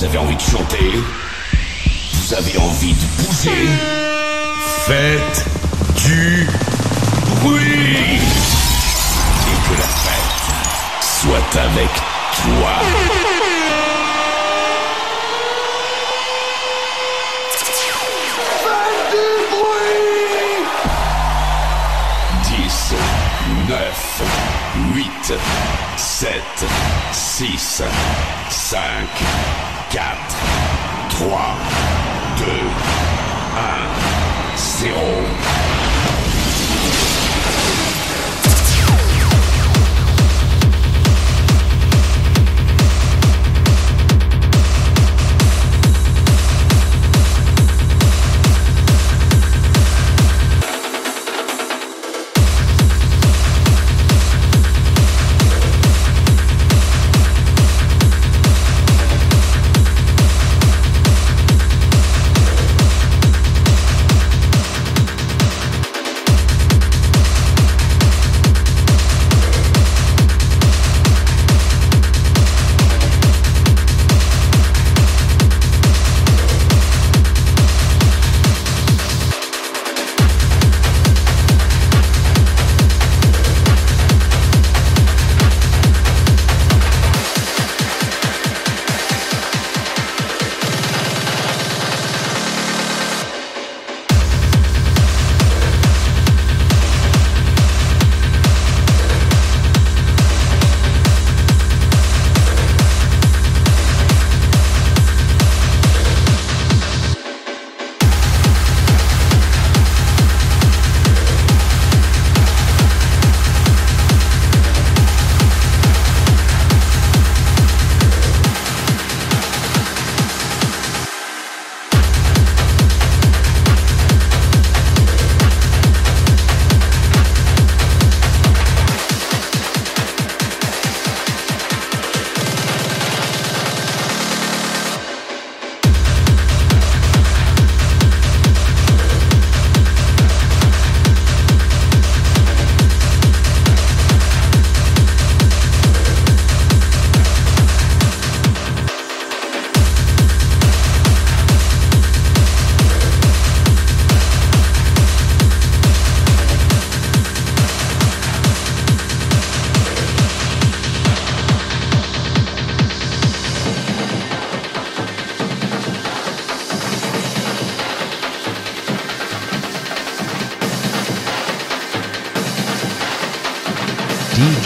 Vous avez envie de chanter Vous avez envie de bouger Faites du bruit Et que la fête soit avec toi. Dix, neuf, huit, sept, six, cinq, 4, 3, 2, 1, 0.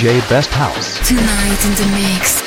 Best House. Tonight in the mix.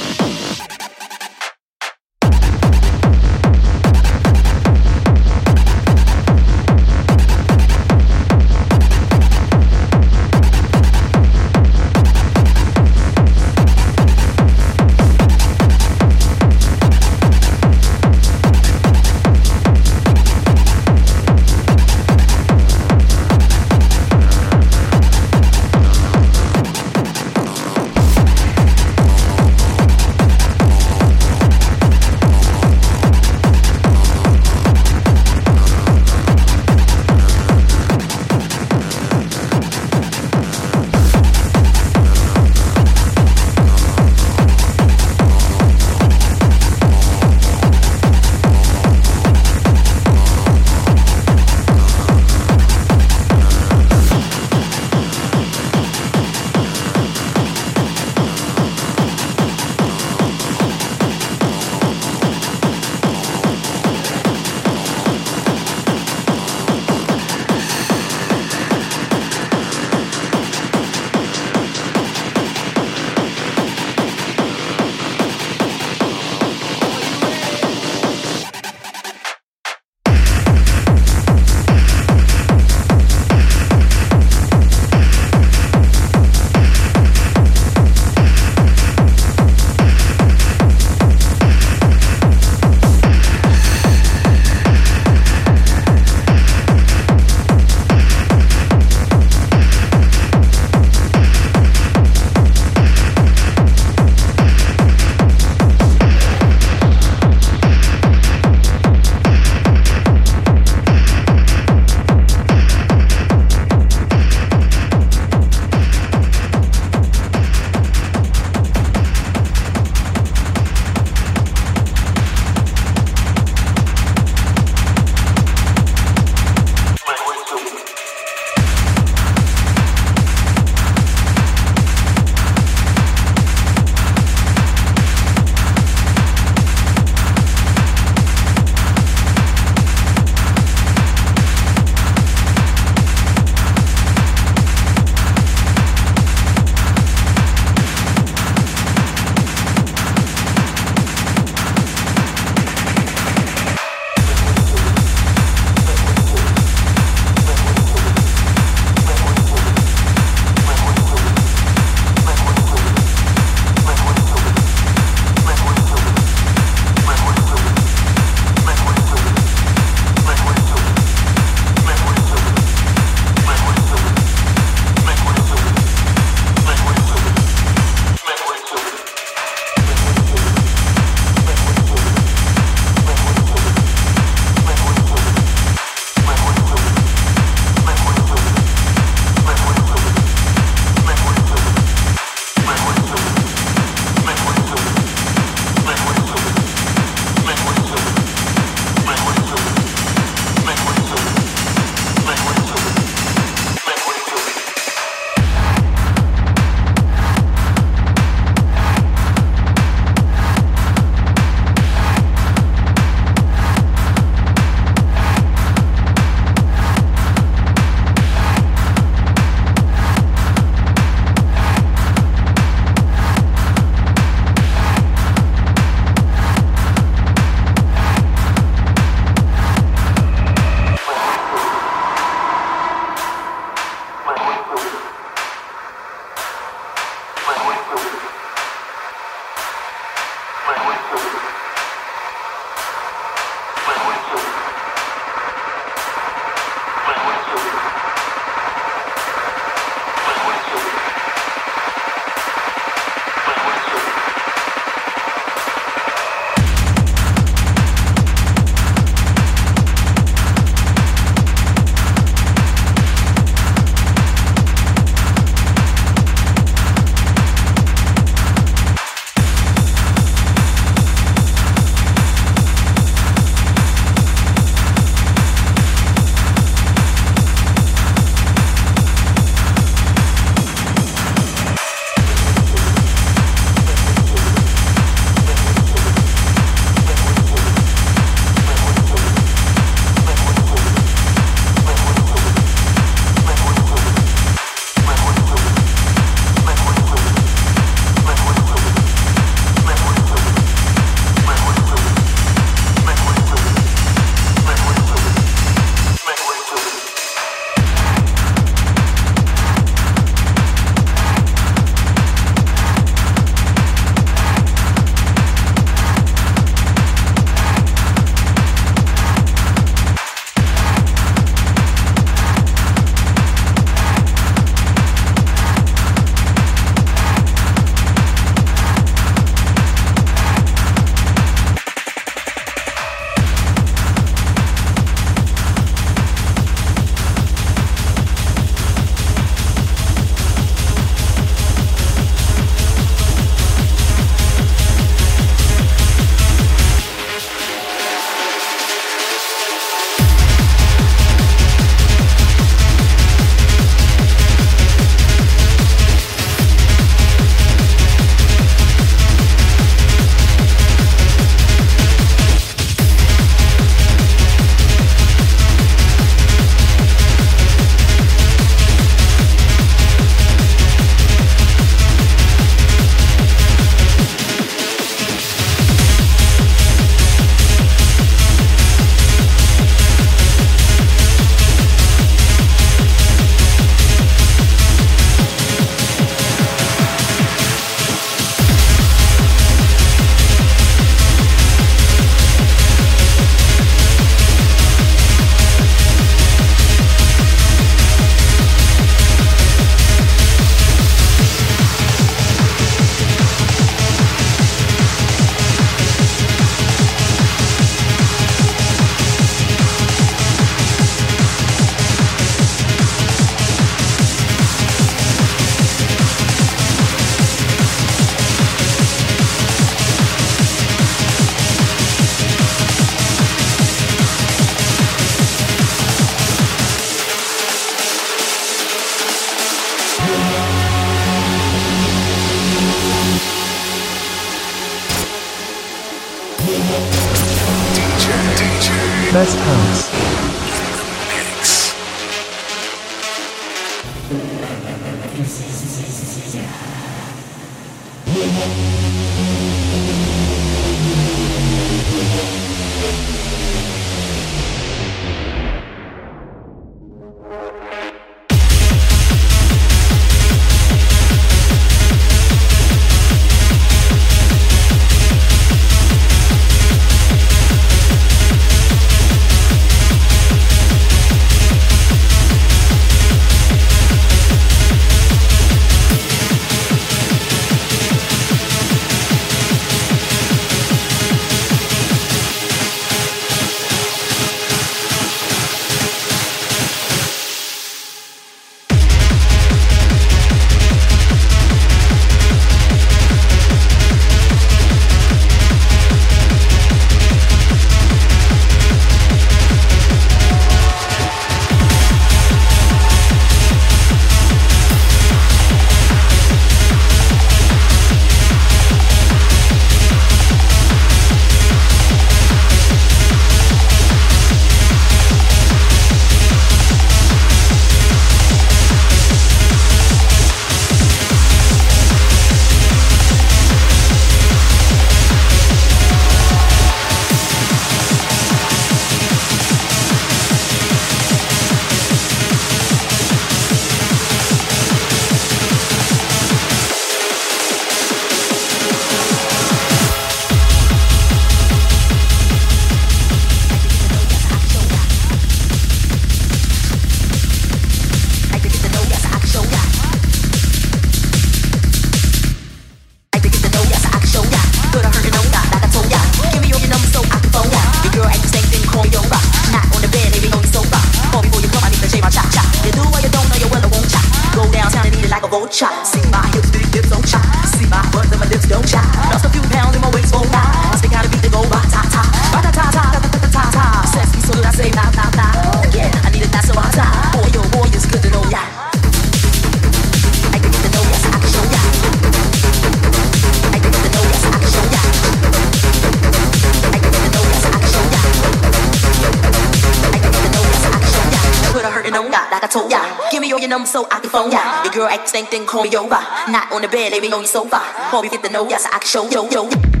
your number so I can phone ya. Your girl act same thing, call me over. Not on the bed, lay me on your sofa. Call me get the know ya so I can show yo yo.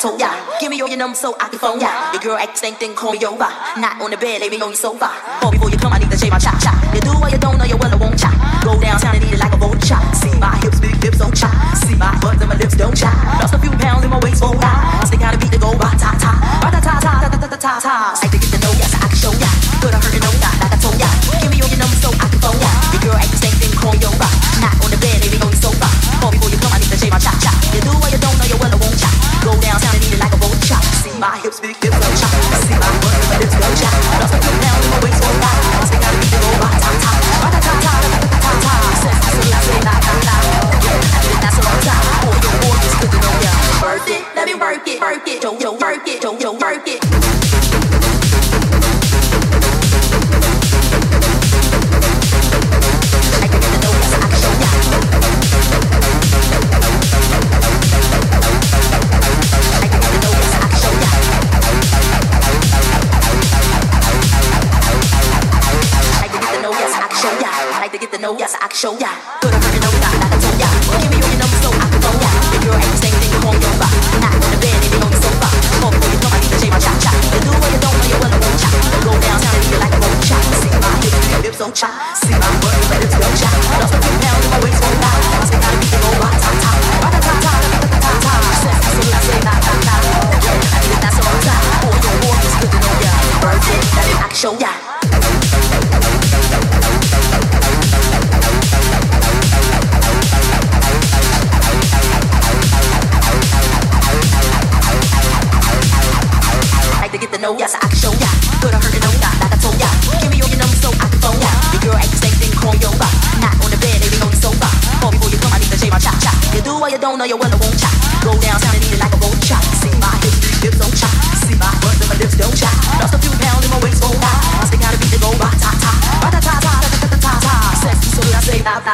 Told ya. Give me all your numbers so I can phone ya. Your girl act the same thing, call me over. Not on the bed, lay me on your sofa. Oh, before you come, I need to shave my chop chop. You do what you don't know, you well, I won't chop. Go downtown and eat it like a vulture. See my hips, big hips, don't chop. See my butt and my lips, don't chop. Lost a few pounds in my waist, oh, for now. Stick out a beat to go, ba ta ta. Ba ta ta ta ta ta ta ta ta. Like to get to know ya, so I can show ya. Put a hurtin' on oh, ya, like I told ya. Give me all your numbers so I can phone ya. Your girl act the same thing, call me over. Not on the bed, lay me on your sofa. Oh, before you come, I need to shave my chop chop. You do what you don't know, you well, I won't chop. Go downtown my hips, big hips, go chop. See my butt, my hips, go chop. Don't stop me down, my waist won't lie. I think I need to go rock, top, top, rock, top, top, rock, top, top. Says this is last thing I can lie. Yeah, I think that's what I'm top. Oh, your boy is cooking on ya. Work it, let me work it, work it, yo, yo, work it, yo, yo, work it. yes, I show ya.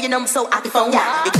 you, know I'm so out the phone. Yeah.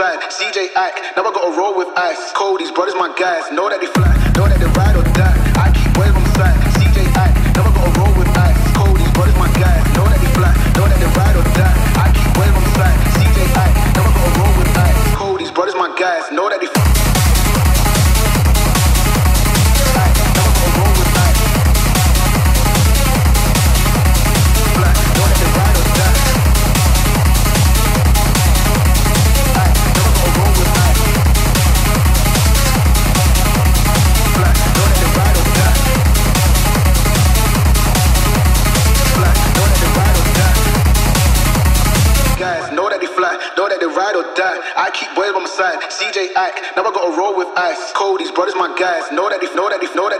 side. CJ Ike, now I gotta roll with ice. Cody's these brothers my guys. Know that they fly, know that they ride or die. guys. Cody's brothers, my guys. Know that if, know that if, know that.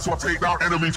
So I take down enemies.